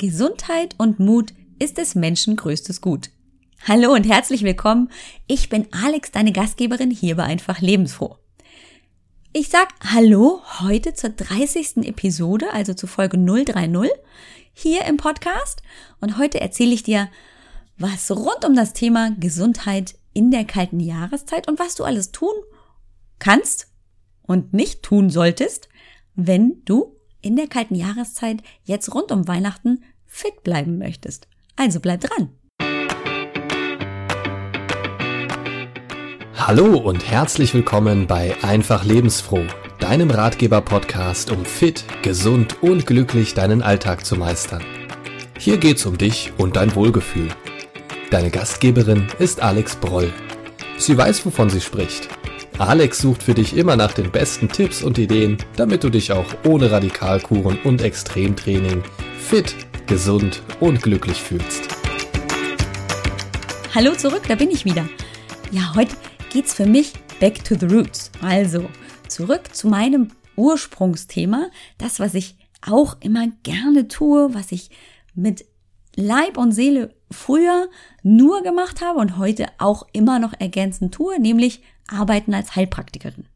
Gesundheit und Mut ist des Menschen größtes Gut. Hallo und herzlich willkommen. Ich bin Alex, deine Gastgeberin hier bei Einfach Lebensfroh. Ich sag Hallo heute zur 30. Episode, also zu Folge 030 hier im Podcast. Und heute erzähle ich dir, was rund um das Thema Gesundheit in der kalten Jahreszeit und was du alles tun kannst und nicht tun solltest, wenn du in der kalten Jahreszeit jetzt rund um Weihnachten fit bleiben möchtest. Also bleib dran. Hallo und herzlich willkommen bei Einfach Lebensfroh, deinem Ratgeber-Podcast, um fit, gesund und glücklich deinen Alltag zu meistern. Hier geht's um dich und dein Wohlgefühl. Deine Gastgeberin ist Alex Broll. Sie weiß, wovon sie spricht Alex sucht für dich immer nach den besten Tipps und Ideen, damit du dich auch ohne Radikalkuren und Extremtraining fit, gesund und glücklich fühlst. Hallo zurück, da bin ich wieder. Ja, heute geht's für mich back to the roots. Also zurück zu meinem Ursprungsthema, das, was ich auch immer gerne tue, was ich mit Leib und Seele früher nur gemacht habe und heute auch immer noch ergänzend tue, nämlich arbeiten als Heilpraktikerin.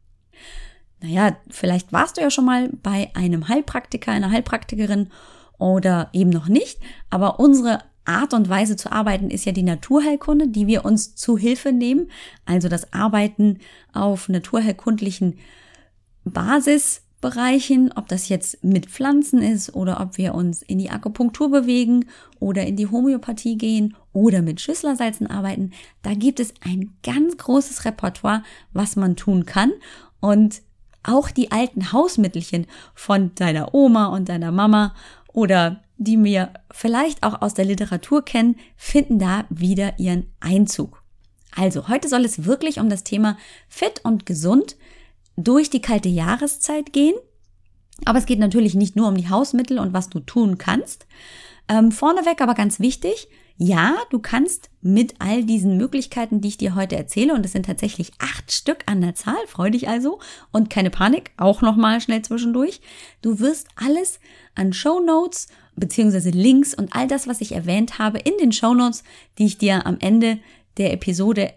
Naja, vielleicht warst du ja schon mal bei einem Heilpraktiker, einer Heilpraktikerin oder eben noch nicht, aber unsere Art und Weise zu arbeiten ist ja die Naturheilkunde, die wir uns zu Hilfe nehmen, also das Arbeiten auf naturheilkundlichen Basis Bereichen, ob das jetzt mit Pflanzen ist oder ob wir uns in die Akupunktur bewegen oder in die Homöopathie gehen oder mit Schüsslersalzen arbeiten, da gibt es ein ganz großes Repertoire, was man tun kann. Und auch die alten Hausmittelchen von deiner Oma und deiner Mama oder die wir vielleicht auch aus der Literatur kennen, finden da wieder ihren Einzug. Also, heute soll es wirklich um das Thema fit und gesund durch die kalte Jahreszeit gehen. Aber es geht natürlich nicht nur um die Hausmittel und was du tun kannst. Ähm, vorneweg aber ganz wichtig, ja, du kannst mit all diesen Möglichkeiten, die ich dir heute erzähle, und es sind tatsächlich acht Stück an der Zahl, freu dich also und keine Panik, auch nochmal schnell zwischendurch. Du wirst alles an Show Notes beziehungsweise Links und all das, was ich erwähnt habe, in den Show Notes, die ich dir am Ende der Episode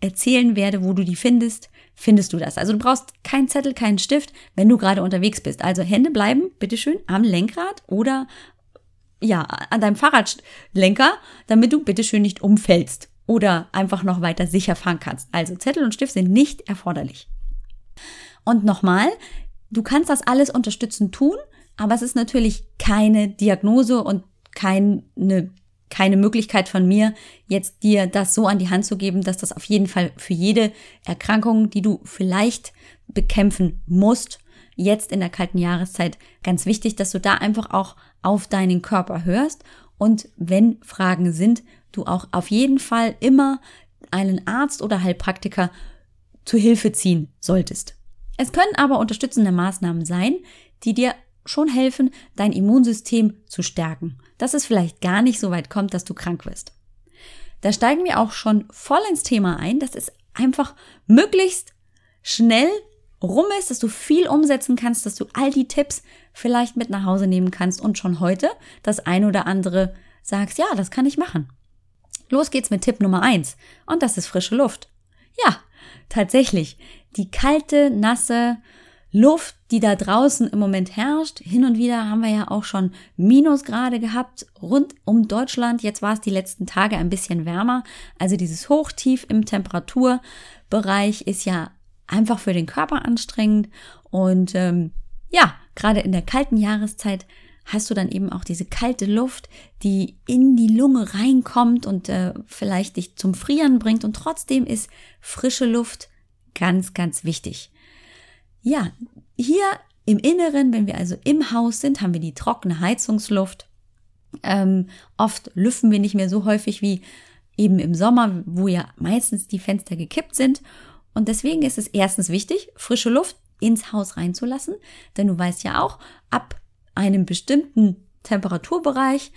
erzählen werde, wo du die findest, findest du das. Also du brauchst keinen Zettel, keinen Stift, wenn du gerade unterwegs bist. Also Hände bleiben, bitteschön, am Lenkrad oder ja, an deinem Fahrradlenker, damit du bitteschön nicht umfällst oder einfach noch weiter sicher fahren kannst. Also Zettel und Stift sind nicht erforderlich. Und nochmal, du kannst das alles unterstützend tun, aber es ist natürlich keine Diagnose und keine keine Möglichkeit von mir, jetzt dir das so an die Hand zu geben, dass das auf jeden Fall für jede Erkrankung, die du vielleicht bekämpfen musst, jetzt in der kalten Jahreszeit ganz wichtig, dass du da einfach auch auf deinen Körper hörst und wenn Fragen sind, du auch auf jeden Fall immer einen Arzt oder Heilpraktiker zu Hilfe ziehen solltest. Es können aber unterstützende Maßnahmen sein, die dir schon helfen, dein Immunsystem zu stärken, dass es vielleicht gar nicht so weit kommt, dass du krank wirst. Da steigen wir auch schon voll ins Thema ein, dass es einfach möglichst schnell rum ist, dass du viel umsetzen kannst, dass du all die Tipps vielleicht mit nach Hause nehmen kannst und schon heute das ein oder andere sagst, ja, das kann ich machen. Los geht's mit Tipp Nummer eins und das ist frische Luft. Ja, tatsächlich. Die kalte, nasse, Luft, die da draußen im Moment herrscht. Hin und wieder haben wir ja auch schon Minusgrade gehabt rund um Deutschland. Jetzt war es die letzten Tage ein bisschen wärmer. Also dieses Hochtief im Temperaturbereich ist ja einfach für den Körper anstrengend. Und ähm, ja, gerade in der kalten Jahreszeit hast du dann eben auch diese kalte Luft, die in die Lunge reinkommt und äh, vielleicht dich zum Frieren bringt. Und trotzdem ist frische Luft ganz, ganz wichtig. Ja, hier im Inneren, wenn wir also im Haus sind, haben wir die trockene Heizungsluft. Ähm, oft lüften wir nicht mehr so häufig wie eben im Sommer, wo ja meistens die Fenster gekippt sind. Und deswegen ist es erstens wichtig, frische Luft ins Haus reinzulassen, denn du weißt ja auch, ab einem bestimmten Temperaturbereich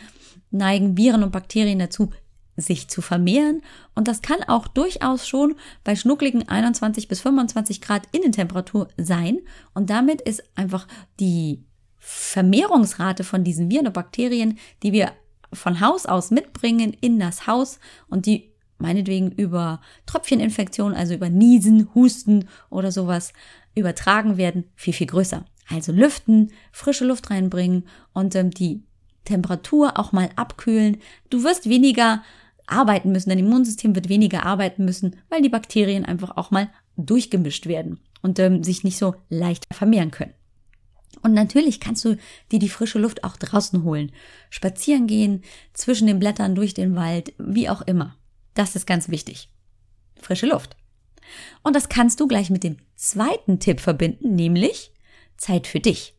neigen Viren und Bakterien dazu, sich zu vermehren. Und das kann auch durchaus schon bei schnuckligen 21 bis 25 Grad Innentemperatur sein. Und damit ist einfach die Vermehrungsrate von diesen Viren und Bakterien, die wir von Haus aus mitbringen in das Haus und die meinetwegen über Tröpfcheninfektionen, also über Niesen, Husten oder sowas übertragen werden, viel, viel größer. Also lüften, frische Luft reinbringen und ähm, die Temperatur auch mal abkühlen. Du wirst weniger arbeiten müssen, dein Immunsystem wird weniger arbeiten müssen, weil die Bakterien einfach auch mal durchgemischt werden und ähm, sich nicht so leicht vermehren können. Und natürlich kannst du dir die frische Luft auch draußen holen. Spazieren gehen, zwischen den Blättern, durch den Wald, wie auch immer. Das ist ganz wichtig. Frische Luft. Und das kannst du gleich mit dem zweiten Tipp verbinden, nämlich Zeit für dich.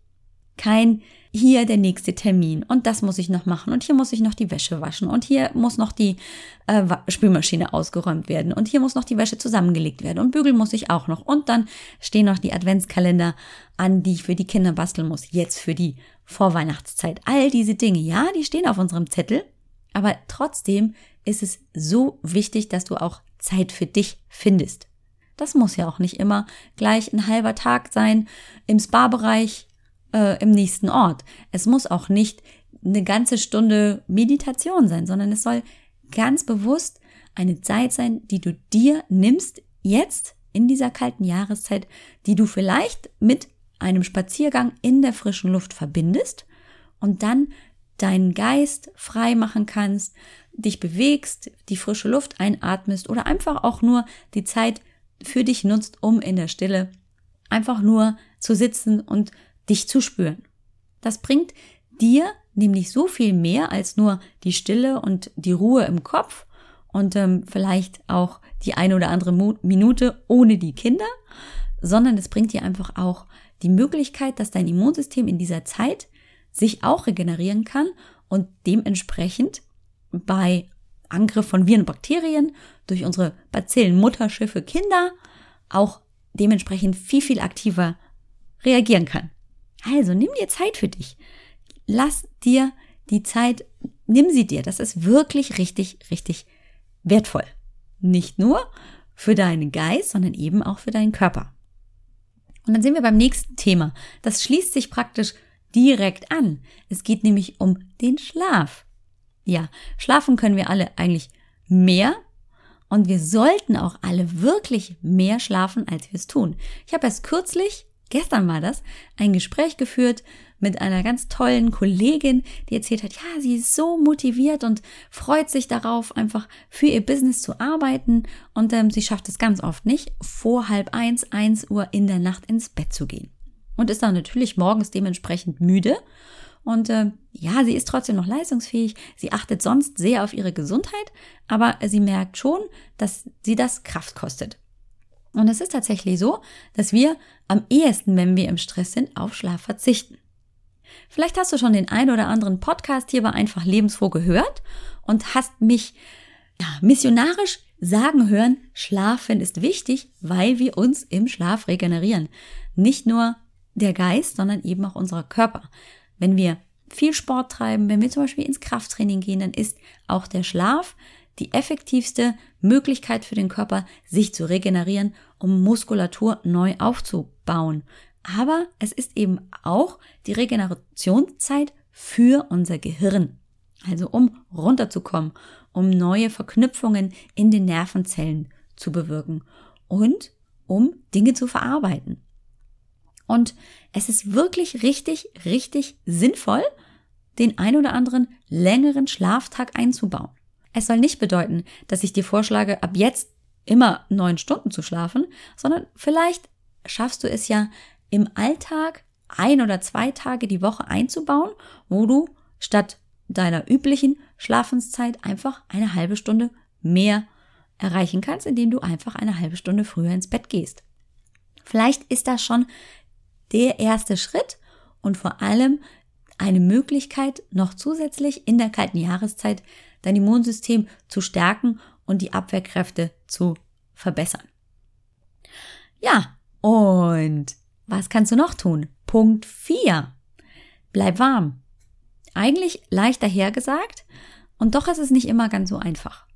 Kein hier der nächste Termin und das muss ich noch machen und hier muss ich noch die Wäsche waschen und hier muss noch die äh, Spülmaschine ausgeräumt werden und hier muss noch die Wäsche zusammengelegt werden und bügeln muss ich auch noch und dann stehen noch die Adventskalender an, die ich für die Kinder basteln muss, jetzt für die Vorweihnachtszeit. All diese Dinge, ja, die stehen auf unserem Zettel, aber trotzdem ist es so wichtig, dass du auch Zeit für dich findest. Das muss ja auch nicht immer gleich ein halber Tag sein im Spa-Bereich äh, im nächsten Ort. Es muss auch nicht eine ganze Stunde Meditation sein, sondern es soll ganz bewusst eine Zeit sein, die du dir nimmst, jetzt in dieser kalten Jahreszeit, die du vielleicht mit einem Spaziergang in der frischen Luft verbindest und dann deinen Geist frei machen kannst, dich bewegst, die frische Luft einatmest oder einfach auch nur die Zeit für dich nutzt, um in der Stille einfach nur zu sitzen und dich zu spüren. Das bringt dir nämlich so viel mehr als nur die Stille und die Ruhe im Kopf und ähm, vielleicht auch die eine oder andere Minute ohne die Kinder, sondern es bringt dir einfach auch die Möglichkeit, dass dein Immunsystem in dieser Zeit sich auch regenerieren kann und dementsprechend bei Angriff von Viren und Bakterien durch unsere Bazillen-Mutterschiffe Kinder auch dementsprechend viel, viel aktiver reagieren kann. Also nimm dir Zeit für dich. Lass dir die Zeit, nimm sie dir. Das ist wirklich richtig, richtig wertvoll. Nicht nur für deinen Geist, sondern eben auch für deinen Körper. Und dann sind wir beim nächsten Thema. Das schließt sich praktisch direkt an. Es geht nämlich um den Schlaf. Ja, schlafen können wir alle eigentlich mehr und wir sollten auch alle wirklich mehr schlafen, als wir es tun. Ich habe erst kürzlich gestern war das, ein Gespräch geführt mit einer ganz tollen Kollegin, die erzählt hat, ja, sie ist so motiviert und freut sich darauf, einfach für ihr Business zu arbeiten und ähm, sie schafft es ganz oft nicht, vor halb eins, eins Uhr in der Nacht ins Bett zu gehen. Und ist dann natürlich morgens dementsprechend müde und äh, ja, sie ist trotzdem noch leistungsfähig. Sie achtet sonst sehr auf ihre Gesundheit, aber sie merkt schon, dass sie das Kraft kostet. Und es ist tatsächlich so, dass wir am ehesten, wenn wir im Stress sind, auf Schlaf verzichten. Vielleicht hast du schon den ein oder anderen Podcast hier bei Einfach Lebensfroh gehört und hast mich ja, missionarisch sagen hören, Schlafen ist wichtig, weil wir uns im Schlaf regenerieren. Nicht nur der Geist, sondern eben auch unser Körper. Wenn wir viel Sport treiben, wenn wir zum Beispiel ins Krafttraining gehen, dann ist auch der Schlaf die effektivste Möglichkeit für den Körper, sich zu regenerieren, um Muskulatur neu aufzubauen. Aber es ist eben auch die Regenerationszeit für unser Gehirn. Also um runterzukommen, um neue Verknüpfungen in den Nervenzellen zu bewirken und um Dinge zu verarbeiten. Und es ist wirklich richtig, richtig sinnvoll, den ein oder anderen längeren Schlaftag einzubauen. Es soll nicht bedeuten, dass ich dir vorschlage, ab jetzt immer neun Stunden zu schlafen, sondern vielleicht schaffst du es ja im Alltag ein oder zwei Tage die Woche einzubauen, wo du statt deiner üblichen Schlafenszeit einfach eine halbe Stunde mehr erreichen kannst, indem du einfach eine halbe Stunde früher ins Bett gehst. Vielleicht ist das schon der erste Schritt und vor allem eine Möglichkeit, noch zusätzlich in der kalten Jahreszeit dein Immunsystem zu stärken und die Abwehrkräfte zu verbessern. Ja, und was kannst du noch tun? Punkt 4. Bleib warm. Eigentlich leicht dahergesagt und doch ist es nicht immer ganz so einfach.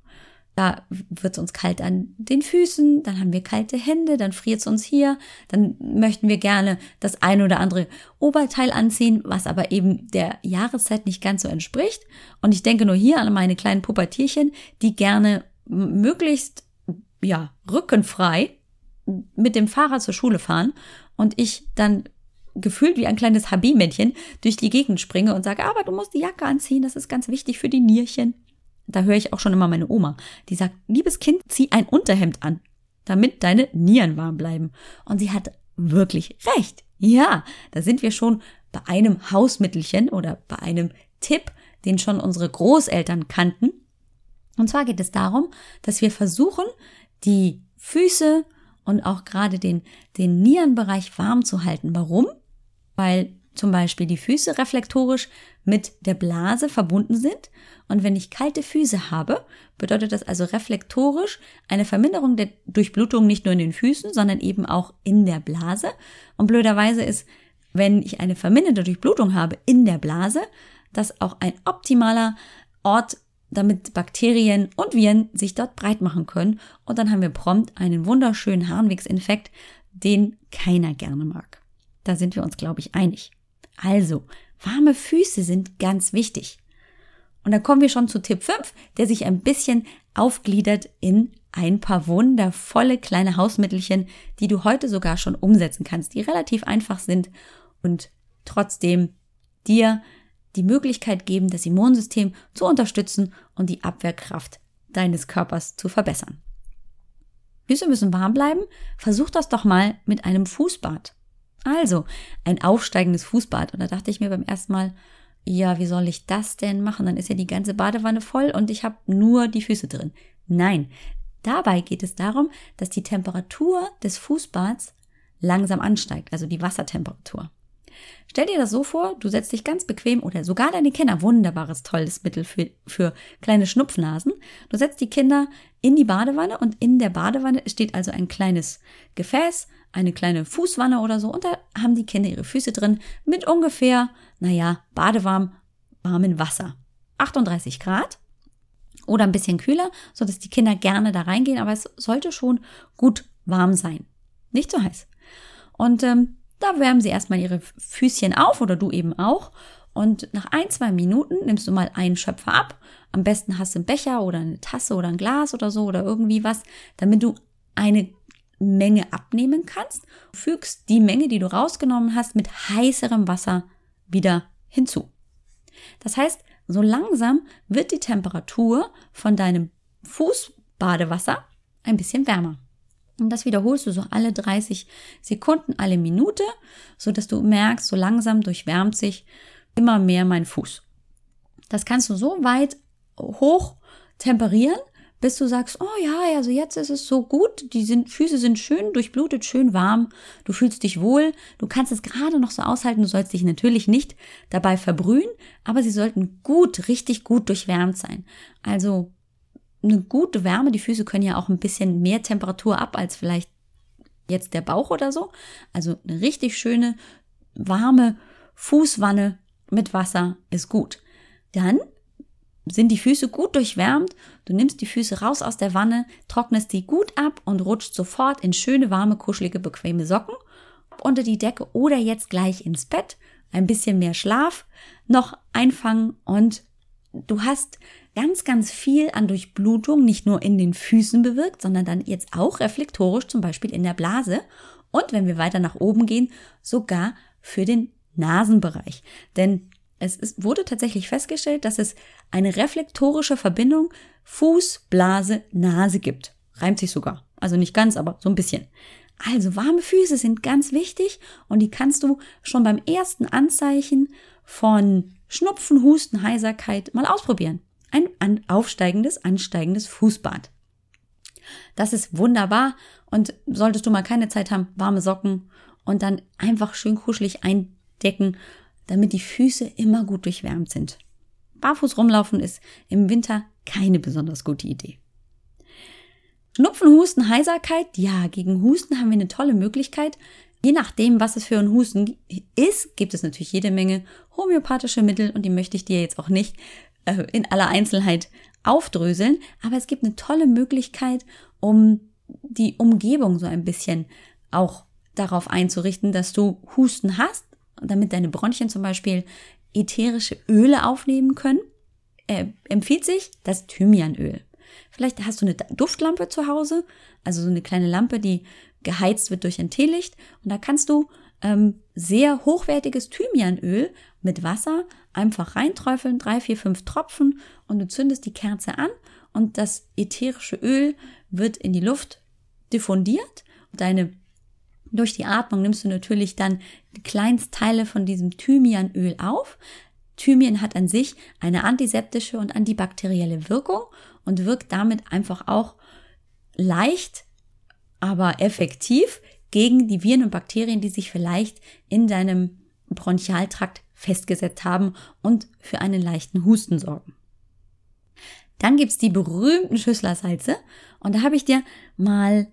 Da wird es uns kalt an den Füßen, dann haben wir kalte Hände, dann friert es uns hier, dann möchten wir gerne das ein oder andere Oberteil anziehen, was aber eben der Jahreszeit nicht ganz so entspricht. Und ich denke nur hier an meine kleinen Pubertierchen, die gerne möglichst, ja, rückenfrei mit dem Fahrrad zur Schule fahren und ich dann gefühlt wie ein kleines Habi-Männchen durch die Gegend springe und sage, aber du musst die Jacke anziehen, das ist ganz wichtig für die Nierchen. Da höre ich auch schon immer meine Oma, die sagt, liebes Kind, zieh ein Unterhemd an, damit deine Nieren warm bleiben. Und sie hat wirklich recht. Ja, da sind wir schon bei einem Hausmittelchen oder bei einem Tipp, den schon unsere Großeltern kannten. Und zwar geht es darum, dass wir versuchen, die Füße und auch gerade den, den Nierenbereich warm zu halten. Warum? Weil zum Beispiel die Füße reflektorisch mit der Blase verbunden sind. Und wenn ich kalte Füße habe, bedeutet das also reflektorisch eine Verminderung der Durchblutung nicht nur in den Füßen, sondern eben auch in der Blase. Und blöderweise ist, wenn ich eine verminderte Durchblutung habe in der Blase, das auch ein optimaler Ort, damit Bakterien und Viren sich dort breit machen können. Und dann haben wir prompt einen wunderschönen Harnwegsinfekt, den keiner gerne mag. Da sind wir uns, glaube ich, einig. Also, warme Füße sind ganz wichtig. Und dann kommen wir schon zu Tipp 5, der sich ein bisschen aufgliedert in ein paar wundervolle kleine Hausmittelchen, die du heute sogar schon umsetzen kannst, die relativ einfach sind und trotzdem dir die Möglichkeit geben, das Immunsystem zu unterstützen und die Abwehrkraft deines Körpers zu verbessern. Füße müssen warm bleiben. Versuch das doch mal mit einem Fußbad. Also, ein aufsteigendes Fußbad. Und da dachte ich mir beim ersten Mal, ja, wie soll ich das denn machen? Dann ist ja die ganze Badewanne voll und ich habe nur die Füße drin. Nein, dabei geht es darum, dass die Temperatur des Fußbads langsam ansteigt, also die Wassertemperatur. Stell dir das so vor, du setzt dich ganz bequem oder sogar deine Kinder, wunderbares, tolles Mittel für, für kleine Schnupfnasen. Du setzt die Kinder in die Badewanne und in der Badewanne steht also ein kleines Gefäß, eine kleine Fußwanne oder so und da haben die Kinder ihre Füße drin mit ungefähr, naja, badewarm, warmen Wasser. 38 Grad oder ein bisschen kühler, so dass die Kinder gerne da reingehen, aber es sollte schon gut warm sein. Nicht so heiß. Und ähm, da wärmen sie erstmal ihre Füßchen auf oder du eben auch. Und nach ein, zwei Minuten nimmst du mal einen Schöpfer ab. Am besten hast du einen Becher oder eine Tasse oder ein Glas oder so oder irgendwie was, damit du eine Menge abnehmen kannst. Fügst die Menge, die du rausgenommen hast, mit heißerem Wasser wieder hinzu. Das heißt, so langsam wird die Temperatur von deinem Fußbadewasser ein bisschen wärmer. Und das wiederholst du so alle 30 Sekunden, alle Minute, so dass du merkst, so langsam durchwärmt sich immer mehr mein Fuß. Das kannst du so weit hoch temperieren, bis du sagst, oh ja, also jetzt ist es so gut, die sind, Füße sind schön durchblutet, schön warm, du fühlst dich wohl, du kannst es gerade noch so aushalten, du sollst dich natürlich nicht dabei verbrühen, aber sie sollten gut, richtig gut durchwärmt sein. Also eine gute Wärme. Die Füße können ja auch ein bisschen mehr Temperatur ab als vielleicht jetzt der Bauch oder so. Also eine richtig schöne, warme Fußwanne mit Wasser ist gut. Dann sind die Füße gut durchwärmt. Du nimmst die Füße raus aus der Wanne, trocknest die gut ab und rutscht sofort in schöne, warme, kuschelige, bequeme Socken unter die Decke oder jetzt gleich ins Bett. Ein bisschen mehr Schlaf noch einfangen und du hast ganz, ganz viel an Durchblutung nicht nur in den Füßen bewirkt, sondern dann jetzt auch reflektorisch zum Beispiel in der Blase und wenn wir weiter nach oben gehen, sogar für den Nasenbereich. Denn es ist, wurde tatsächlich festgestellt, dass es eine reflektorische Verbindung Fuß, Blase, Nase gibt. Reimt sich sogar. Also nicht ganz, aber so ein bisschen. Also warme Füße sind ganz wichtig und die kannst du schon beim ersten Anzeichen von Schnupfen, Husten, Heiserkeit mal ausprobieren ein aufsteigendes, ansteigendes Fußbad. Das ist wunderbar und solltest du mal keine Zeit haben, warme Socken und dann einfach schön kuschelig eindecken, damit die Füße immer gut durchwärmt sind. Barfuß rumlaufen ist im Winter keine besonders gute Idee. Schnupfen, Husten, Heiserkeit. Ja, gegen Husten haben wir eine tolle Möglichkeit. Je nachdem, was es für ein Husten ist, gibt es natürlich jede Menge homöopathische Mittel und die möchte ich dir jetzt auch nicht äh, in aller Einzelheit aufdröseln, aber es gibt eine tolle Möglichkeit, um die Umgebung so ein bisschen auch darauf einzurichten, dass du Husten hast, damit deine Bronchien zum Beispiel ätherische Öle aufnehmen können. Äh, empfiehlt sich das Thymianöl. Vielleicht hast du eine Duftlampe zu Hause, also so eine kleine Lampe, die geheizt wird durch ein Teelicht. Und da kannst du ähm, sehr hochwertiges Thymianöl mit Wasser einfach reinträufeln, drei, vier, fünf Tropfen und du zündest die Kerze an und das ätherische Öl wird in die Luft diffundiert und deine durch die Atmung nimmst du natürlich dann Kleinstteile von diesem Thymianöl auf. Thymian hat an sich eine antiseptische und antibakterielle Wirkung und wirkt damit einfach auch leicht, aber effektiv gegen die Viren und Bakterien, die sich vielleicht in deinem Bronchialtrakt festgesetzt haben und für einen leichten Husten sorgen. Dann gibt's die berühmten Schüsslersalze und da habe ich dir mal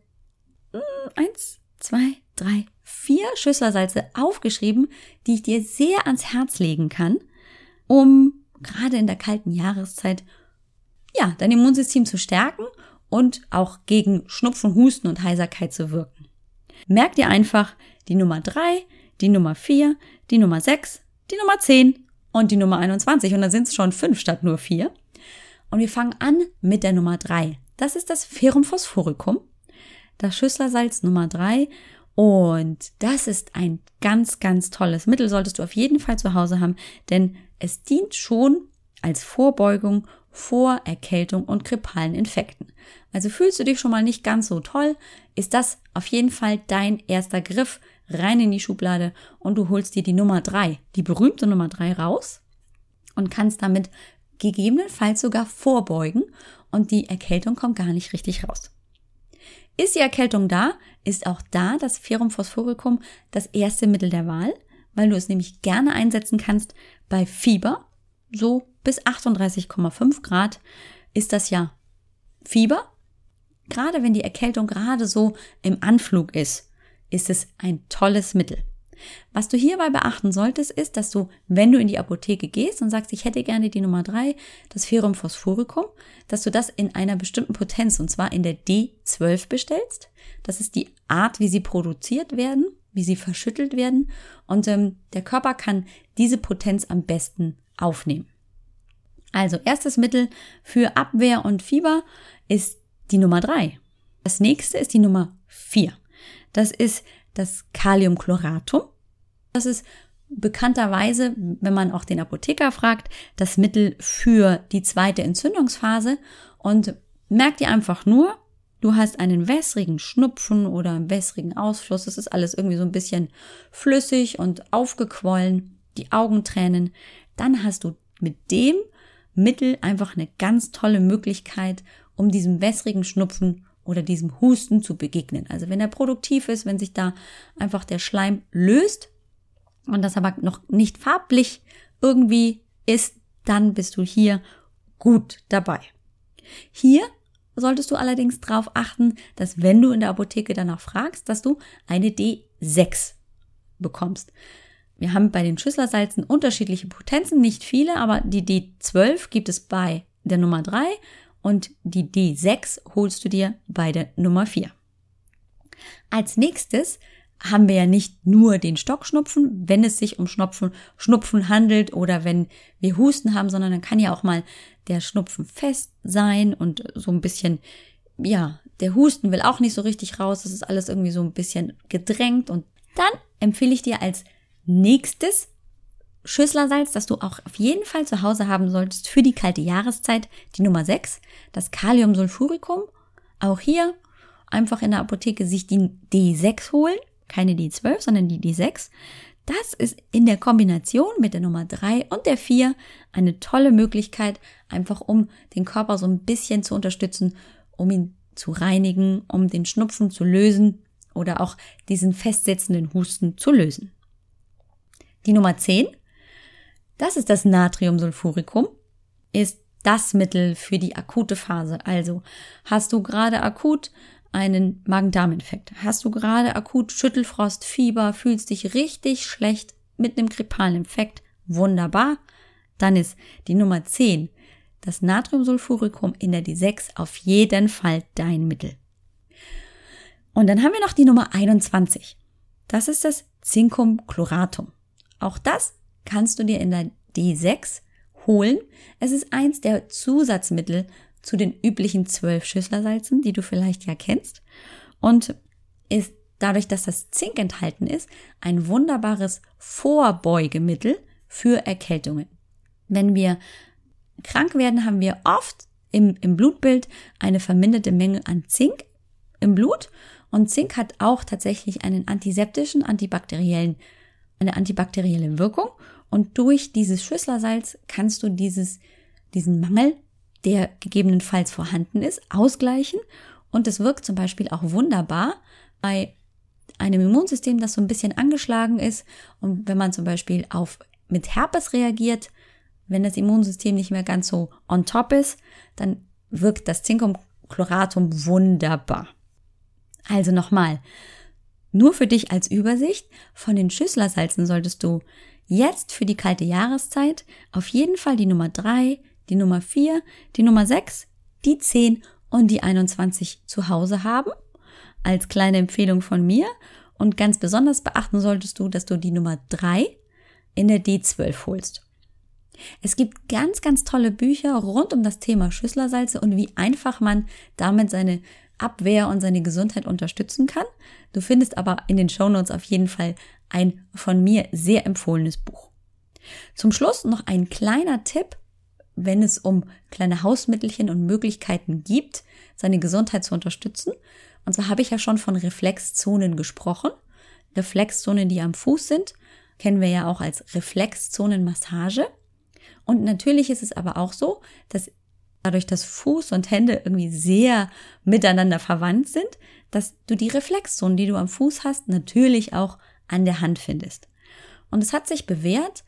mh, hm, eins, zwei, drei, vier Schüsslersalze aufgeschrieben, die ich dir sehr ans Herz legen kann, um gerade in der kalten Jahreszeit ja, dein Immunsystem zu stärken und auch gegen Schnupfen, Husten und Heiserkeit zu wirken. Merk dir einfach die Nummer drei, die Nummer vier, die Nummer sechs, die Nummer zehn und die Nummer 21 und dann sind es schon fünf statt nur vier. Und wir fangen an mit der Nummer drei. Das ist das Ferrum phosphoricum, das Schüsslersalz Nummer drei und das ist ein ganz, ganz tolles Mittel, solltest du auf jeden Fall zu Hause haben, denn es dient schon als Vorbeugung vor Erkältung und grippalen Infekten. Also fühlst du dich schon mal nicht ganz so toll, ist das auf jeden Fall dein erster Griff rein in die Schublade und du holst dir die Nummer drei, die berühmte Nummer drei raus und kannst damit gegebenenfalls sogar vorbeugen und die Erkältung kommt gar nicht richtig raus. Ist die Erkältung da, ist auch da das Ferrum phosphoricum das erste Mittel der Wahl, weil du es nämlich gerne einsetzen kannst bei Fieber, so bis 38,5 Grad ist das ja Fieber. Gerade wenn die Erkältung gerade so im Anflug ist, ist es ein tolles Mittel. Was du hierbei beachten solltest, ist, dass du, wenn du in die Apotheke gehst und sagst, ich hätte gerne die Nummer drei, das Ferrum phosphoricum, dass du das in einer bestimmten Potenz, und zwar in der D12 bestellst. Das ist die Art, wie sie produziert werden, wie sie verschüttelt werden. Und ähm, der Körper kann diese Potenz am besten aufnehmen. Also erstes Mittel für Abwehr und Fieber ist die Nummer drei. Das nächste ist die Nummer vier. Das ist das Kaliumchloratum. Das ist bekannterweise, wenn man auch den Apotheker fragt, das Mittel für die zweite Entzündungsphase und merkt ihr einfach nur, du hast einen wässrigen Schnupfen oder einen wässrigen Ausfluss, das ist alles irgendwie so ein bisschen flüssig und aufgequollen, die Augentränen, dann hast du mit dem Mittel einfach eine ganz tolle Möglichkeit, um diesem wässrigen Schnupfen oder diesem Husten zu begegnen. Also wenn er produktiv ist, wenn sich da einfach der Schleim löst und das aber noch nicht farblich irgendwie ist, dann bist du hier gut dabei. Hier solltest du allerdings darauf achten, dass wenn du in der Apotheke danach fragst, dass du eine D6 bekommst. Wir haben bei den Schüsslersalzen unterschiedliche Potenzen, nicht viele, aber die D12 gibt es bei der Nummer 3 und die D6 holst du dir bei der Nummer 4. Als nächstes haben wir ja nicht nur den Stockschnupfen, wenn es sich um Schnupfen, Schnupfen handelt oder wenn wir Husten haben, sondern dann kann ja auch mal der Schnupfen fest sein und so ein bisschen, ja, der Husten will auch nicht so richtig raus. Das ist alles irgendwie so ein bisschen gedrängt und dann empfehle ich dir als Nächstes Schüsslersalz, das du auch auf jeden Fall zu Hause haben solltest für die kalte Jahreszeit, die Nummer 6, das Kaliumsulfuricum. Auch hier einfach in der Apotheke sich die D6 holen, keine D12, sondern die D6. Das ist in der Kombination mit der Nummer 3 und der 4 eine tolle Möglichkeit, einfach um den Körper so ein bisschen zu unterstützen, um ihn zu reinigen, um den Schnupfen zu lösen oder auch diesen festsetzenden Husten zu lösen. Die Nummer 10, das ist das Natriumsulfuricum, ist das Mittel für die akute Phase. Also hast du gerade akut einen Magen-Darm-Infekt, hast du gerade akut Schüttelfrost, Fieber, fühlst dich richtig schlecht mit einem grippalen Infekt, wunderbar. Dann ist die Nummer 10 das Natriumsulfuricum in der D6 auf jeden Fall dein Mittel. Und dann haben wir noch die Nummer 21. Das ist das Zincum chloratum. Auch das kannst du dir in der D6 holen. Es ist eins der Zusatzmittel zu den üblichen zwölf Schüsslersalzen, die du vielleicht ja kennst. Und ist dadurch, dass das Zink enthalten ist, ein wunderbares Vorbeugemittel für Erkältungen. Wenn wir krank werden, haben wir oft im, im Blutbild eine verminderte Menge an Zink im Blut. Und Zink hat auch tatsächlich einen antiseptischen, antibakteriellen, eine antibakterielle Wirkung. Und durch dieses Schüsslersalz kannst du dieses, diesen Mangel, der gegebenenfalls vorhanden ist, ausgleichen. Und es wirkt zum Beispiel auch wunderbar bei einem Immunsystem, das so ein bisschen angeschlagen ist. Und wenn man zum Beispiel auf mit Herpes reagiert, wenn das Immunsystem nicht mehr ganz so on top ist, dann wirkt das Zinkumchloratum wunderbar. Also nochmal, nur für dich als Übersicht, von den Schüsslersalzen solltest du jetzt für die kalte Jahreszeit auf jeden Fall die Nummer 3, die Nummer 4, die Nummer 6, die 10 und die 21 zu Hause haben. Als kleine Empfehlung von mir. Und ganz besonders beachten solltest du, dass du die Nummer 3 in der D12 holst. Es gibt ganz, ganz tolle Bücher rund um das Thema Schüsslersalze und wie einfach man damit seine Abwehr und seine Gesundheit unterstützen kann. Du findest aber in den Shownotes auf jeden Fall ein von mir sehr empfohlenes Buch. Zum Schluss noch ein kleiner Tipp, wenn es um kleine Hausmittelchen und Möglichkeiten gibt, seine Gesundheit zu unterstützen. Und zwar habe ich ja schon von Reflexzonen gesprochen. Reflexzonen, die am Fuß sind, kennen wir ja auch als Reflexzonenmassage. Und natürlich ist es aber auch so, dass dadurch, dass Fuß und Hände irgendwie sehr miteinander verwandt sind, dass du die Reflexzonen, die du am Fuß hast, natürlich auch an der Hand findest. Und es hat sich bewährt,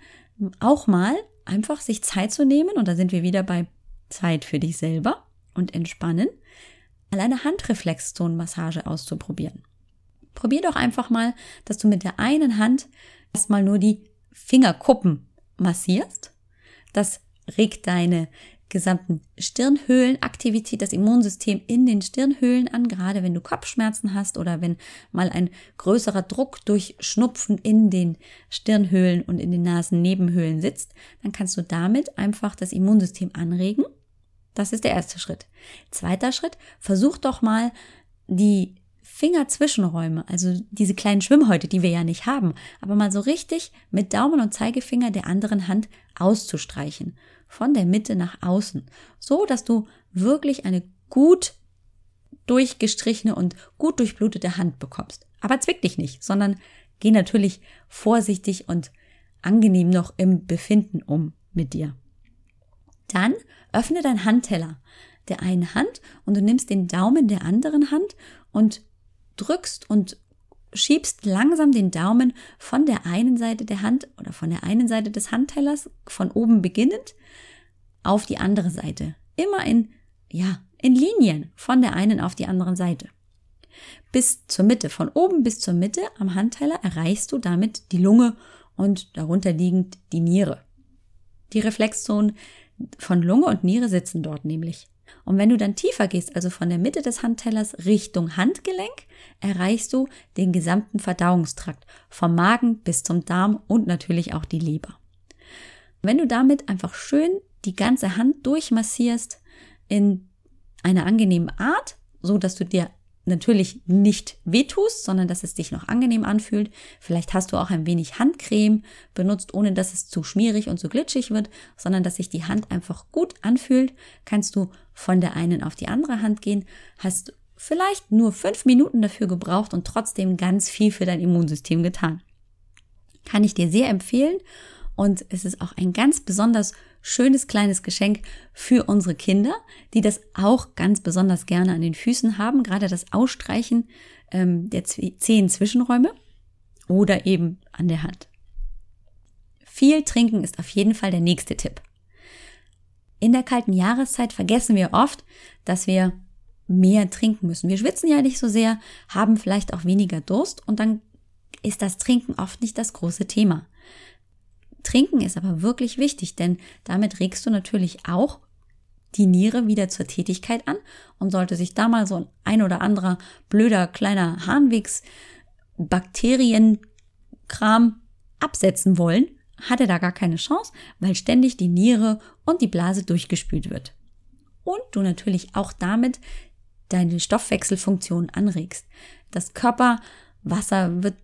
auch mal einfach sich Zeit zu nehmen, und da sind wir wieder bei Zeit für dich selber und entspannen, mal eine Handreflexzonenmassage auszuprobieren. Probier doch einfach mal, dass du mit der einen Hand erstmal nur die Fingerkuppen massierst das regt deine gesamten Stirnhöhlenaktivität, das Immunsystem in den Stirnhöhlen an, gerade wenn du Kopfschmerzen hast oder wenn mal ein größerer Druck durch Schnupfen in den Stirnhöhlen und in den Nasennebenhöhlen sitzt, dann kannst du damit einfach das Immunsystem anregen. Das ist der erste Schritt. Zweiter Schritt, versuch doch mal die Fingerzwischenräume, also diese kleinen Schwimmhäute, die wir ja nicht haben, aber mal so richtig mit Daumen und Zeigefinger der anderen Hand auszustreichen, von der Mitte nach außen, so dass du wirklich eine gut durchgestrichene und gut durchblutete Hand bekommst. Aber zwick dich nicht, sondern geh natürlich vorsichtig und angenehm noch im Befinden um mit dir. Dann öffne dein Handteller der einen Hand und du nimmst den Daumen der anderen Hand und drückst und schiebst langsam den Daumen von der einen Seite der Hand oder von der einen Seite des Handtellers, von oben beginnend, auf die andere Seite. Immer in, ja, in Linien von der einen auf die andere Seite. Bis zur Mitte, von oben bis zur Mitte am Handteller erreichst du damit die Lunge und darunter liegend die Niere. Die Reflexzonen von Lunge und Niere sitzen dort nämlich. Und wenn du dann tiefer gehst, also von der Mitte des Handtellers Richtung Handgelenk, erreichst du den gesamten Verdauungstrakt, vom Magen bis zum Darm und natürlich auch die Leber. Wenn du damit einfach schön die ganze Hand durchmassierst in einer angenehmen Art, so dass du dir natürlich nicht wehtust, sondern dass es dich noch angenehm anfühlt. Vielleicht hast du auch ein wenig Handcreme benutzt, ohne dass es zu schmierig und zu glitschig wird, sondern dass sich die Hand einfach gut anfühlt. Kannst du von der einen auf die andere Hand gehen, hast vielleicht nur fünf Minuten dafür gebraucht und trotzdem ganz viel für dein Immunsystem getan. Kann ich dir sehr empfehlen und es ist auch ein ganz besonders schönes kleines Geschenk für unsere Kinder, die das auch ganz besonders gerne an den Füßen haben, gerade das Ausstreichen ähm, der zehn Zwischenräume oder eben an der Hand. Viel trinken ist auf jeden Fall der nächste Tipp. In der kalten Jahreszeit vergessen wir oft, dass wir mehr trinken müssen. Wir schwitzen ja nicht so sehr, haben vielleicht auch weniger Durst und dann ist das Trinken oft nicht das große Thema. Trinken ist aber wirklich wichtig, denn damit regst du natürlich auch die Niere wieder zur Tätigkeit an und sollte sich da mal so ein oder anderer blöder kleiner Harnwegsbakterienkram absetzen wollen, hat er da gar keine Chance, weil ständig die Niere und die Blase durchgespült wird. Und du natürlich auch damit deine Stoffwechselfunktion anregst. Das Körperwasser wird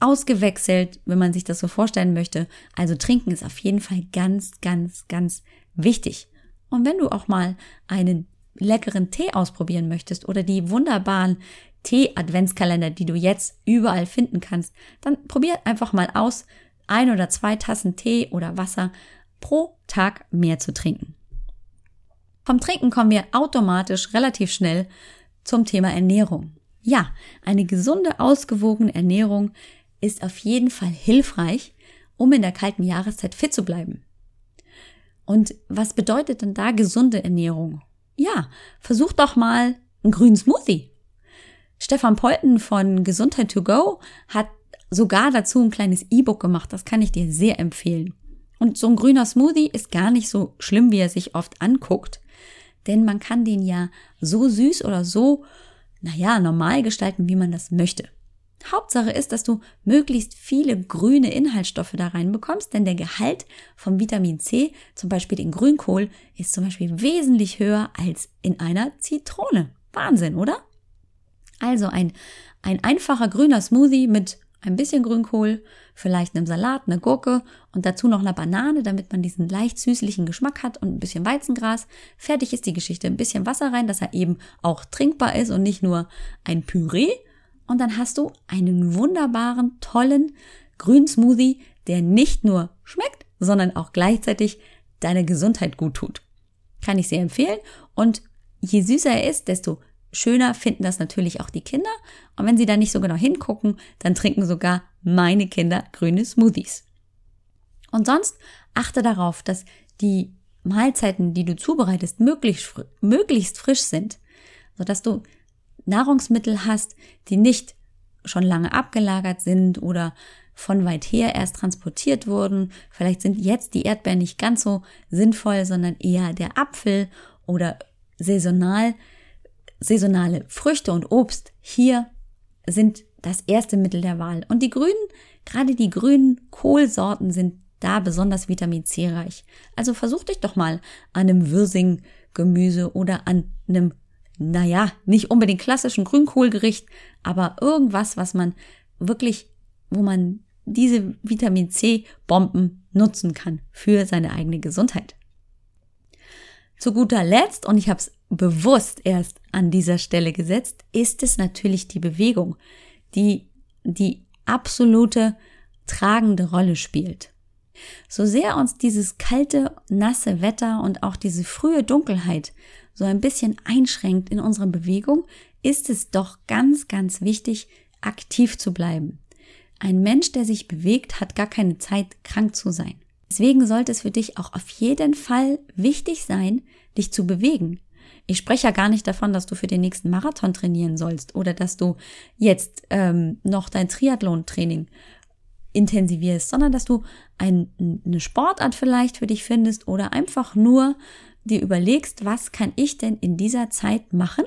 ausgewechselt, wenn man sich das so vorstellen möchte. Also trinken ist auf jeden Fall ganz, ganz, ganz wichtig. Und wenn du auch mal einen leckeren Tee ausprobieren möchtest oder die wunderbaren Tee-Adventskalender, die du jetzt überall finden kannst, dann probier einfach mal aus, ein oder zwei Tassen Tee oder Wasser pro Tag mehr zu trinken. Vom Trinken kommen wir automatisch relativ schnell zum Thema Ernährung. Ja, eine gesunde, ausgewogene Ernährung ist auf jeden Fall hilfreich, um in der kalten Jahreszeit fit zu bleiben. Und was bedeutet denn da gesunde Ernährung? Ja, versuch doch mal einen grünen Smoothie. Stefan Polten von Gesundheit to go hat sogar dazu ein kleines E-Book gemacht. Das kann ich dir sehr empfehlen. Und so ein grüner Smoothie ist gar nicht so schlimm, wie er sich oft anguckt. Denn man kann den ja so süß oder so, naja, normal gestalten, wie man das möchte. Hauptsache ist, dass du möglichst viele grüne Inhaltsstoffe da reinbekommst, denn der Gehalt vom Vitamin C, zum Beispiel in Grünkohl, ist zum Beispiel wesentlich höher als in einer Zitrone. Wahnsinn, oder? Also ein, ein einfacher grüner Smoothie mit ein bisschen Grünkohl, vielleicht einem Salat, eine Gurke und dazu noch eine Banane, damit man diesen leicht süßlichen Geschmack hat und ein bisschen Weizengras. Fertig ist die Geschichte. Ein bisschen Wasser rein, dass er eben auch trinkbar ist und nicht nur ein Püree und dann hast du einen wunderbaren, tollen grünen Smoothie, der nicht nur schmeckt, sondern auch gleichzeitig deine Gesundheit gut tut. Kann ich sehr empfehlen. Und je süßer er ist, desto schöner finden das natürlich auch die Kinder. Und wenn sie da nicht so genau hingucken, dann trinken sogar meine Kinder grüne Smoothies. Und sonst achte darauf, dass die Mahlzeiten, die du zubereitest, möglichst, möglichst frisch sind, sodass du Nahrungsmittel hast, die nicht schon lange abgelagert sind oder von weit her erst transportiert wurden. Vielleicht sind jetzt die Erdbeeren nicht ganz so sinnvoll, sondern eher der Apfel oder saisonal, saisonale Früchte und Obst. Hier sind das erste Mittel der Wahl. Und die grünen, gerade die grünen Kohlsorten sind da besonders Vitamin C reich. Also versuch dich doch mal an einem Würsing-Gemüse oder an einem naja, nicht unbedingt klassischen Grünkohlgericht, aber irgendwas, was man wirklich, wo man diese Vitamin C Bomben nutzen kann für seine eigene Gesundheit. Zu guter Letzt, und ich habe es bewusst erst an dieser Stelle gesetzt, ist es natürlich die Bewegung, die die absolute tragende Rolle spielt. So sehr uns dieses kalte, nasse Wetter und auch diese frühe Dunkelheit so ein bisschen einschränkt in unserer Bewegung, ist es doch ganz, ganz wichtig, aktiv zu bleiben. Ein Mensch, der sich bewegt, hat gar keine Zeit, krank zu sein. Deswegen sollte es für dich auch auf jeden Fall wichtig sein, dich zu bewegen. Ich spreche ja gar nicht davon, dass du für den nächsten Marathon trainieren sollst oder dass du jetzt ähm, noch dein Triathlon-Training intensivierst, sondern dass du ein, eine Sportart vielleicht für dich findest oder einfach nur dir überlegst, was kann ich denn in dieser Zeit machen,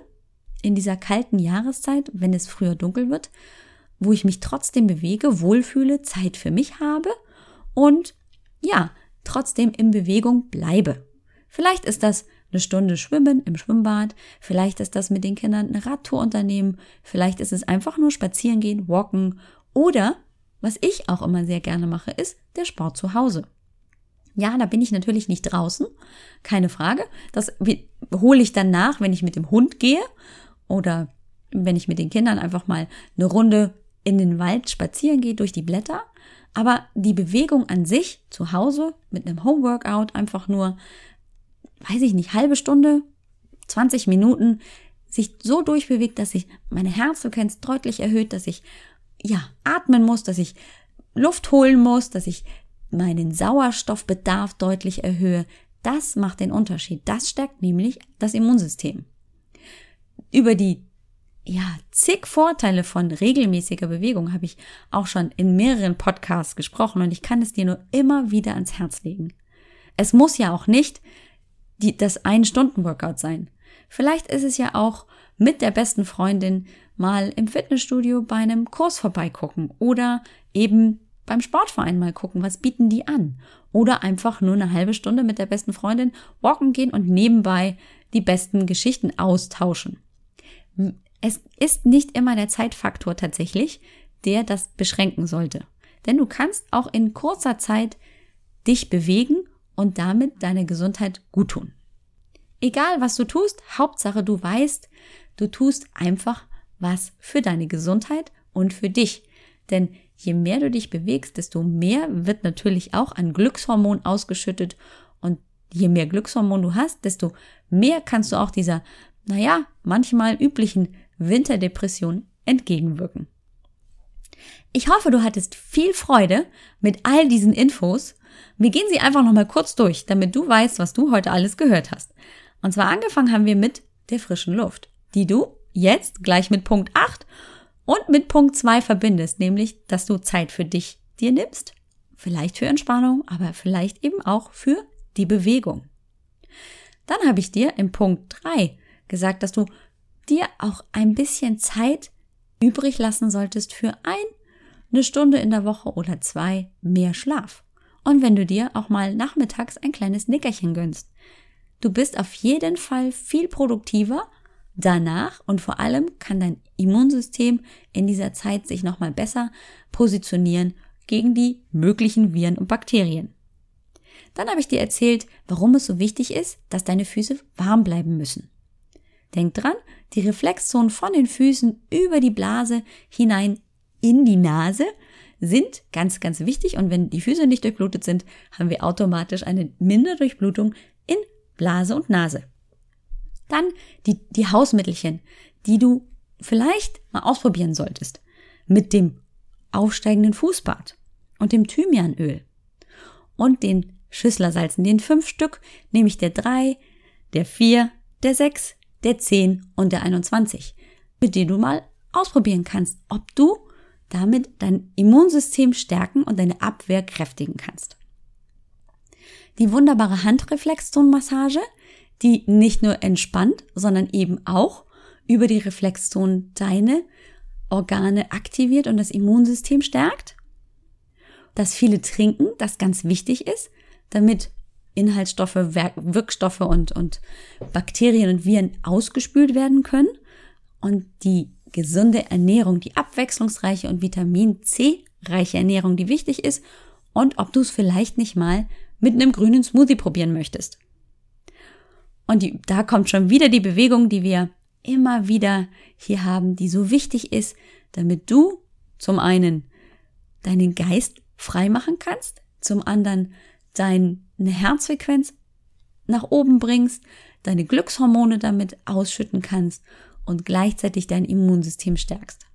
in dieser kalten Jahreszeit, wenn es früher dunkel wird, wo ich mich trotzdem bewege, wohlfühle, Zeit für mich habe und ja, trotzdem in Bewegung bleibe. Vielleicht ist das eine Stunde Schwimmen im Schwimmbad, vielleicht ist das mit den Kindern eine Radtour unternehmen, vielleicht ist es einfach nur spazieren gehen, walken oder was ich auch immer sehr gerne mache, ist der Sport zu Hause. Ja, da bin ich natürlich nicht draußen, keine Frage. Das hole ich dann nach, wenn ich mit dem Hund gehe oder wenn ich mit den Kindern einfach mal eine Runde in den Wald spazieren gehe durch die Blätter. Aber die Bewegung an sich zu Hause mit einem Homeworkout einfach nur, weiß ich nicht, halbe Stunde, 20 Minuten sich so durchbewegt, dass sich meine Herzfrequenz deutlich erhöht, dass ich ja atmen muss, dass ich Luft holen muss, dass ich meinen Sauerstoffbedarf deutlich erhöhe, das macht den Unterschied. Das stärkt nämlich das Immunsystem. Über die ja, zig Vorteile von regelmäßiger Bewegung habe ich auch schon in mehreren Podcasts gesprochen und ich kann es dir nur immer wieder ans Herz legen. Es muss ja auch nicht die, das Ein-Stunden-Workout sein. Vielleicht ist es ja auch mit der besten Freundin mal im Fitnessstudio bei einem Kurs vorbeigucken oder eben beim Sportverein mal gucken, was bieten die an. Oder einfach nur eine halbe Stunde mit der besten Freundin walken gehen und nebenbei die besten Geschichten austauschen. Es ist nicht immer der Zeitfaktor tatsächlich, der das beschränken sollte. Denn du kannst auch in kurzer Zeit dich bewegen und damit deine Gesundheit gut tun. Egal was du tust, Hauptsache du weißt, du tust einfach was für deine Gesundheit und für dich. Denn je mehr du dich bewegst, desto mehr wird natürlich auch an Glückshormon ausgeschüttet und je mehr Glückshormon du hast, desto mehr kannst du auch dieser, naja, manchmal üblichen Winterdepression entgegenwirken. Ich hoffe, du hattest viel Freude mit all diesen Infos. Wir gehen sie einfach nochmal kurz durch, damit du weißt, was du heute alles gehört hast. Und zwar angefangen haben wir mit der frischen Luft, die du jetzt gleich mit Punkt 8 und mit Punkt 2 verbindest, nämlich, dass du Zeit für dich dir nimmst, vielleicht für Entspannung, aber vielleicht eben auch für die Bewegung. Dann habe ich dir im Punkt 3 gesagt, dass du dir auch ein bisschen Zeit übrig lassen solltest für ein, eine Stunde in der Woche oder zwei mehr Schlaf. Und wenn du dir auch mal nachmittags ein kleines Nickerchen gönnst. Du bist auf jeden Fall viel produktiver danach und vor allem kann dein Immunsystem in dieser Zeit sich nochmal besser positionieren gegen die möglichen Viren und Bakterien. Dann habe ich dir erzählt, warum es so wichtig ist, dass deine Füße warm bleiben müssen. Denk dran, die Reflexzonen von den Füßen über die Blase hinein in die Nase sind ganz, ganz wichtig. Und wenn die Füße nicht durchblutet sind, haben wir automatisch eine Minderdurchblutung in Blase und Nase. Dann die, die Hausmittelchen, die du vielleicht mal ausprobieren solltest. Mit dem aufsteigenden Fußbad und dem Thymianöl und den Schüsslersalzen, den fünf Stück, nämlich der drei, der vier, der sechs, der 10 und der 21, mit denen du mal ausprobieren kannst, ob du damit dein Immunsystem stärken und deine Abwehr kräftigen kannst. Die wunderbare Handreflexzonenmassage, die nicht nur entspannt, sondern eben auch über die Reflexzone deine Organe aktiviert und das Immunsystem stärkt. Das viele trinken, das ganz wichtig ist, damit Inhaltsstoffe, Wirkstoffe und, und Bakterien und Viren ausgespült werden können. Und die gesunde Ernährung, die abwechslungsreiche und Vitamin C reiche Ernährung, die wichtig ist. Und ob du es vielleicht nicht mal mit einem grünen Smoothie probieren möchtest. Und die, da kommt schon wieder die Bewegung, die wir immer wieder hier haben, die so wichtig ist, damit du zum einen deinen Geist frei machen kannst, zum anderen deine Herzfrequenz nach oben bringst, deine Glückshormone damit ausschütten kannst und gleichzeitig dein Immunsystem stärkst.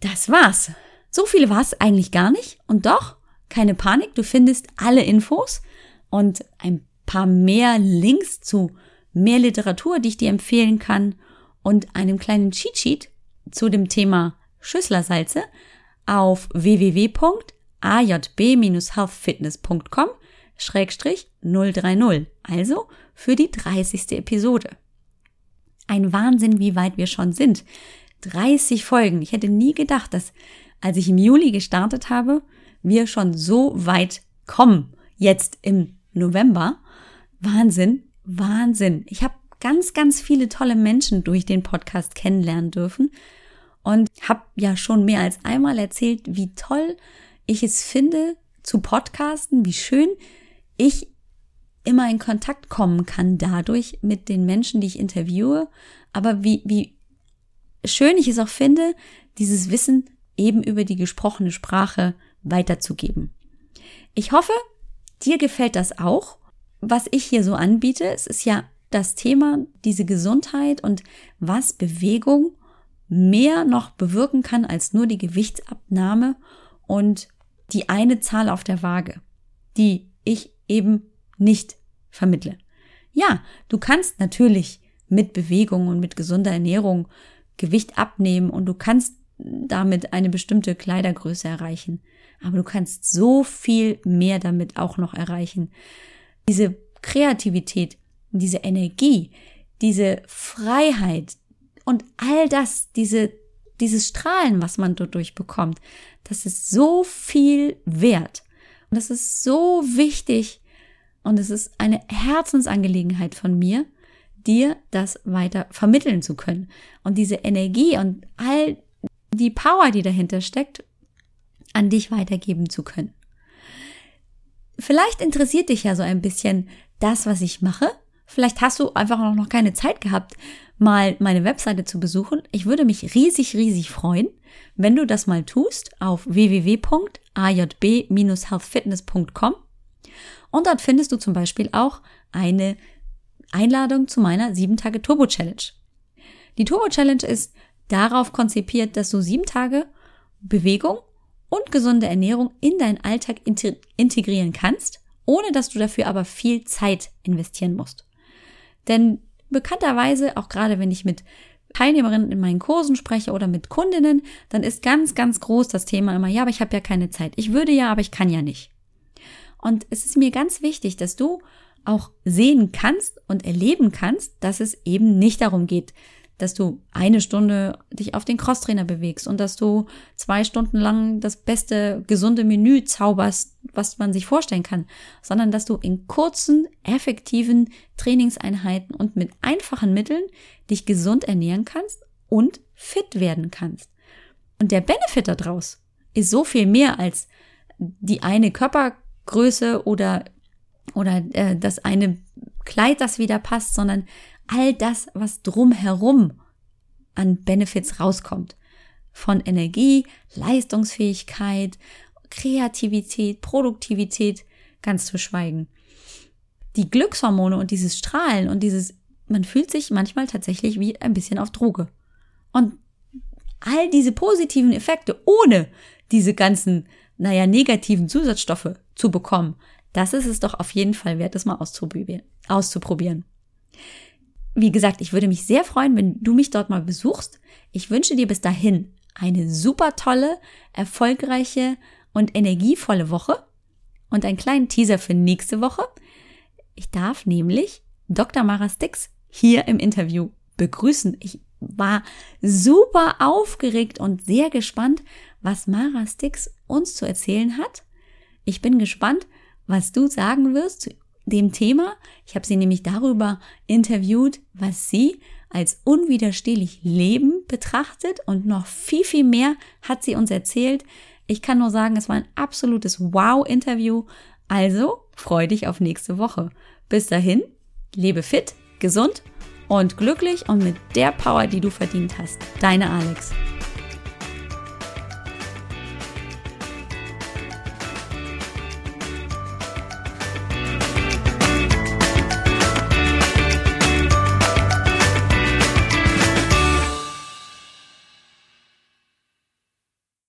Das war's. So viel war's eigentlich gar nicht. Und doch, keine Panik, du findest alle Infos und ein paar mehr Links zu mehr Literatur, die ich dir empfehlen kann und einem kleinen Cheat Sheet zu dem Thema Schüsslersalze auf www ajb-healthfitness.com Schrägstrich 030, also für die 30. Episode. Ein Wahnsinn, wie weit wir schon sind. 30 Folgen. Ich hätte nie gedacht, dass als ich im Juli gestartet habe, wir schon so weit kommen. Jetzt im November. Wahnsinn, Wahnsinn. Ich habe ganz, ganz viele tolle Menschen durch den Podcast kennenlernen dürfen und habe ja schon mehr als einmal erzählt, wie toll ich es finde, zu podcasten, wie schön ich immer in Kontakt kommen kann dadurch mit den Menschen, die ich interviewe, aber wie, wie schön ich es auch finde, dieses Wissen eben über die gesprochene Sprache weiterzugeben. Ich hoffe, dir gefällt das auch, was ich hier so anbiete. Es ist ja das Thema, diese Gesundheit und was Bewegung mehr noch bewirken kann als nur die Gewichtsabnahme und die eine Zahl auf der Waage, die ich eben nicht vermittle. Ja, du kannst natürlich mit Bewegung und mit gesunder Ernährung Gewicht abnehmen und du kannst damit eine bestimmte Kleidergröße erreichen. Aber du kannst so viel mehr damit auch noch erreichen. Diese Kreativität, diese Energie, diese Freiheit und all das, diese, dieses Strahlen, was man dadurch bekommt, das ist so viel wert. Und das ist so wichtig und es ist eine Herzensangelegenheit von mir, dir das weiter vermitteln zu können. Und diese Energie und all die Power, die dahinter steckt, an dich weitergeben zu können. Vielleicht interessiert dich ja so ein bisschen das, was ich mache. Vielleicht hast du einfach noch keine Zeit gehabt, mal meine Webseite zu besuchen. Ich würde mich riesig, riesig freuen, wenn du das mal tust auf www.ajb-healthfitness.com. Und dort findest du zum Beispiel auch eine Einladung zu meiner 7 Tage Turbo Challenge. Die Turbo Challenge ist darauf konzipiert, dass du sieben Tage Bewegung und gesunde Ernährung in deinen Alltag integrieren kannst, ohne dass du dafür aber viel Zeit investieren musst. Denn bekannterweise, auch gerade wenn ich mit Teilnehmerinnen in meinen Kursen spreche oder mit Kundinnen, dann ist ganz, ganz groß das Thema immer, ja, aber ich habe ja keine Zeit. Ich würde ja, aber ich kann ja nicht. Und es ist mir ganz wichtig, dass du auch sehen kannst und erleben kannst, dass es eben nicht darum geht, dass du eine Stunde dich auf den Crosstrainer bewegst und dass du zwei Stunden lang das beste gesunde Menü zauberst, was man sich vorstellen kann, sondern dass du in kurzen, effektiven Trainingseinheiten und mit einfachen Mitteln dich gesund ernähren kannst und fit werden kannst. Und der Benefit daraus ist so viel mehr als die eine Körpergröße oder oder äh, das eine Kleid, das wieder passt, sondern all das, was drumherum an Benefits rauskommt. Von Energie, Leistungsfähigkeit, Kreativität, Produktivität, ganz zu schweigen. Die Glückshormone und dieses Strahlen und dieses, man fühlt sich manchmal tatsächlich wie ein bisschen auf Droge. Und all diese positiven Effekte, ohne diese ganzen, naja, negativen Zusatzstoffe zu bekommen, das ist es doch auf jeden Fall wert, das mal auszuprobieren. auszuprobieren. Wie gesagt, ich würde mich sehr freuen, wenn du mich dort mal besuchst. Ich wünsche dir bis dahin eine super tolle, erfolgreiche und energievolle Woche und einen kleinen Teaser für nächste Woche. Ich darf nämlich Dr. Mara Stix hier im Interview begrüßen. Ich war super aufgeregt und sehr gespannt, was Mara Stix uns zu erzählen hat. Ich bin gespannt, was du sagen wirst zu dem Thema. Ich habe sie nämlich darüber interviewt, was sie als unwiderstehlich Leben betrachtet und noch viel, viel mehr hat sie uns erzählt. Ich kann nur sagen, es war ein absolutes Wow-Interview. Also freu dich auf nächste Woche. Bis dahin, lebe fit, gesund und glücklich und mit der Power, die du verdient hast. Deine Alex.